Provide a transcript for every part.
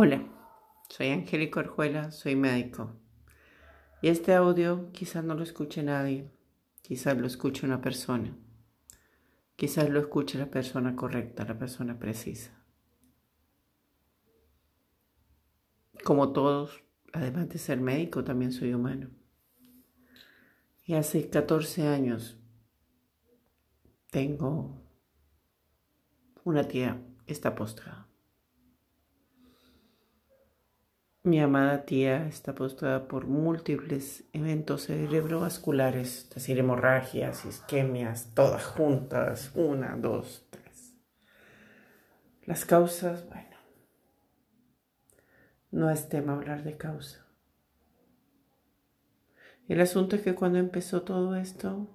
Hola, soy Angélica Orjuela, soy médico. Y este audio quizás no lo escuche nadie, quizás lo escuche una persona, quizás lo escuche la persona correcta, la persona precisa. Como todos, además de ser médico, también soy humano. Y hace 14 años tengo una tía, está postrada. Mi amada tía está postrada por múltiples eventos cerebrovasculares, es decir, hemorragias, isquemias, todas juntas, una, dos, tres. Las causas, bueno, no es tema hablar de causa. El asunto es que cuando empezó todo esto,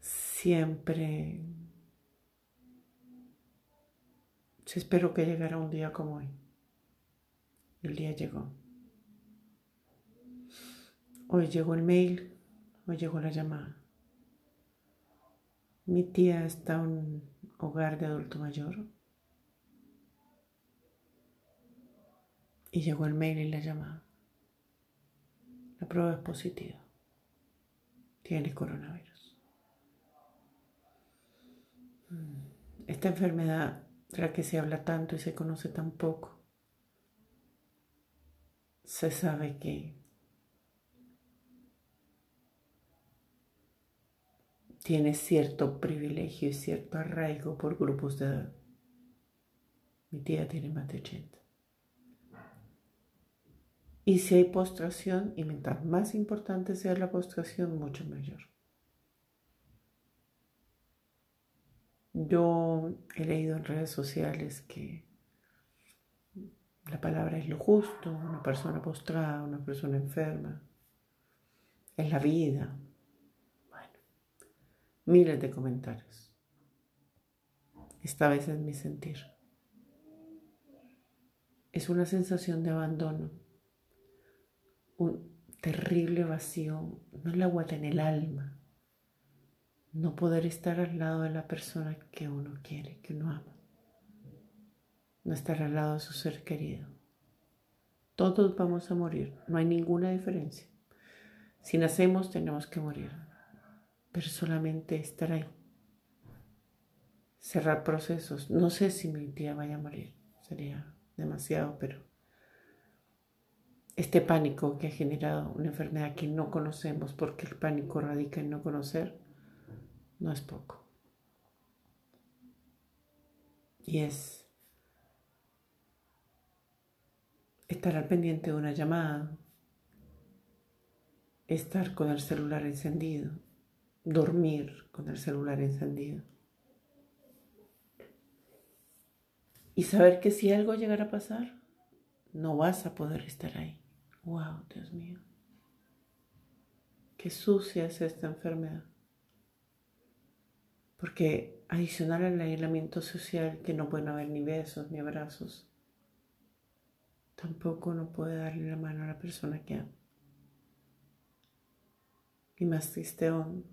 siempre se esperó que llegara un día como hoy. El día llegó. Hoy llegó el mail, hoy llegó la llamada. Mi tía está en un hogar de adulto mayor. Y llegó el mail y la llamada. La prueba es positiva. Tiene coronavirus. Esta enfermedad de la que se habla tanto y se conoce tan poco se sabe que tiene cierto privilegio y cierto arraigo por grupos de edad. Mi tía tiene más de 80. Y si hay postración, y mientras más importante sea la postración, mucho mayor. Yo he leído en redes sociales que la palabra es lo justo, una persona postrada, una persona enferma. Es la vida. Bueno, miles de comentarios. Esta vez es mi sentir. Es una sensación de abandono, un terrible vacío, no el agua en el alma, no poder estar al lado de la persona que uno quiere, que uno ama no estar al lado de su ser querido. Todos vamos a morir, no hay ninguna diferencia. Si nacemos tenemos que morir, pero solamente estar ahí. Cerrar procesos. No sé si mi tía vaya a morir, sería demasiado, pero este pánico que ha generado una enfermedad que no conocemos, porque el pánico radica en no conocer, no es poco. Y es estar al pendiente de una llamada, estar con el celular encendido, dormir con el celular encendido. Y saber que si algo llegara a pasar, no vas a poder estar ahí. ¡Wow, Dios mío! Qué sucia es esta enfermedad. Porque adicional al aislamiento social, que no pueden haber ni besos ni abrazos, tampoco no puede darle la mano a la persona que ama. Y más triste aún,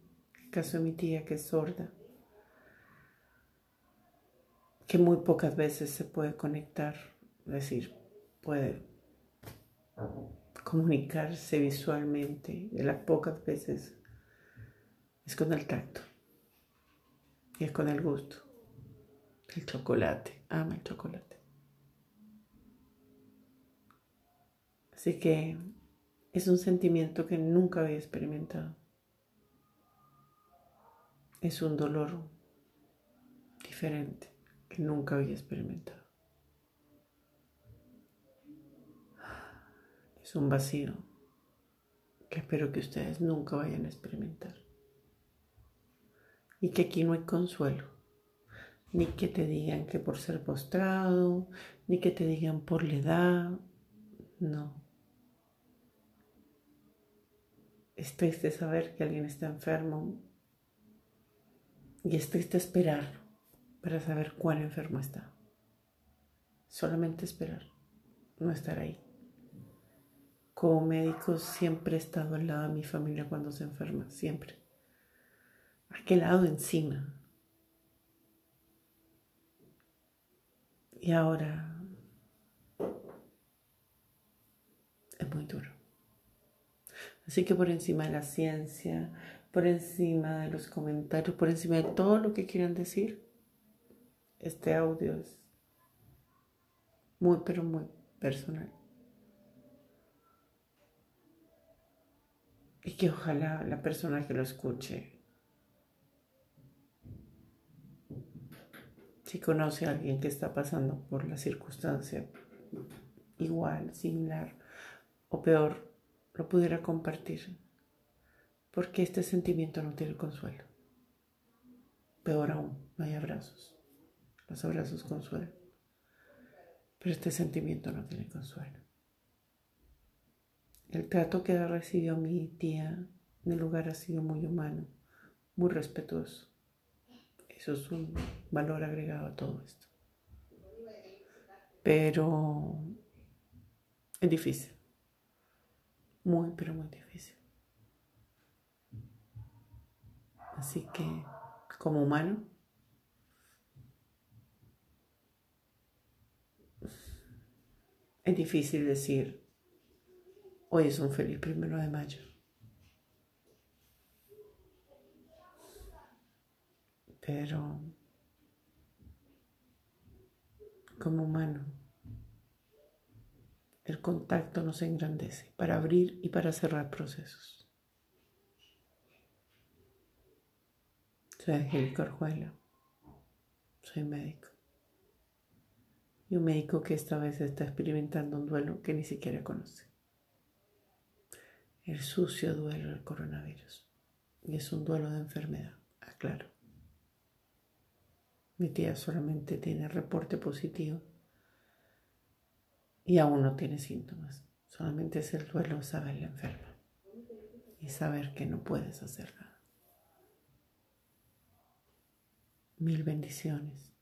el caso de mi tía que es sorda, que muy pocas veces se puede conectar, es decir, puede comunicarse visualmente, de las pocas veces es con el tacto y es con el gusto. El chocolate, ama el chocolate. Así que es un sentimiento que nunca había experimentado. Es un dolor diferente que nunca había experimentado. Es un vacío que espero que ustedes nunca vayan a experimentar. Y que aquí no hay consuelo. Ni que te digan que por ser postrado, ni que te digan por la edad. No. Es triste saber que alguien está enfermo y es triste esperar para saber cuán enfermo está. Solamente esperar, no estar ahí. Como médico siempre he estado al lado de mi familia cuando se enferma, siempre. ¿A qué lado encima? Y ahora Así que por encima de la ciencia, por encima de los comentarios, por encima de todo lo que quieran decir, este audio es muy, pero muy personal. Y que ojalá la persona que lo escuche, si conoce a alguien que está pasando por la circunstancia igual, similar o peor, lo pudiera compartir. Porque este sentimiento no tiene consuelo. Peor aún, no hay abrazos. Los abrazos consuelan. Pero este sentimiento no tiene consuelo. El trato que recibió mi tía en el lugar ha sido muy humano, muy respetuoso. Eso es un valor agregado a todo esto. Pero es difícil. Muy, pero muy difícil. Así que, como humano, es difícil decir, hoy es un feliz primero de mayo. Pero, como humano, el contacto nos engrandece para abrir y para cerrar procesos. Soy Angélica Orjuela, soy médico. Y un médico que esta vez está experimentando un duelo que ni siquiera conoce. El sucio duelo del coronavirus. Y es un duelo de enfermedad, aclaro. Mi tía solamente tiene reporte positivo y aún no tiene síntomas. Solamente es el duelo saber la enferma y saber que no puedes hacer nada. Mil bendiciones.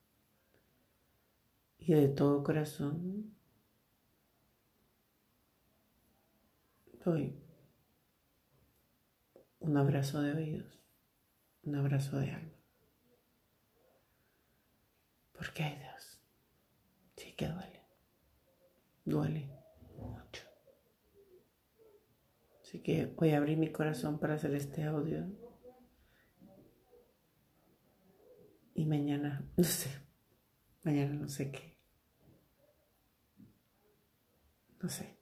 Y de todo corazón doy un abrazo de oídos, un abrazo de alma. Porque hay Dios. Sí que duele duele mucho. Así que voy a abrir mi corazón para hacer este audio. Y mañana, no sé, mañana no sé qué. No sé.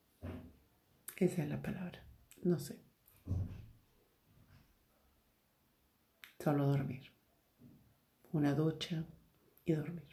Esa es la palabra. No sé. Solo dormir. Una ducha y dormir.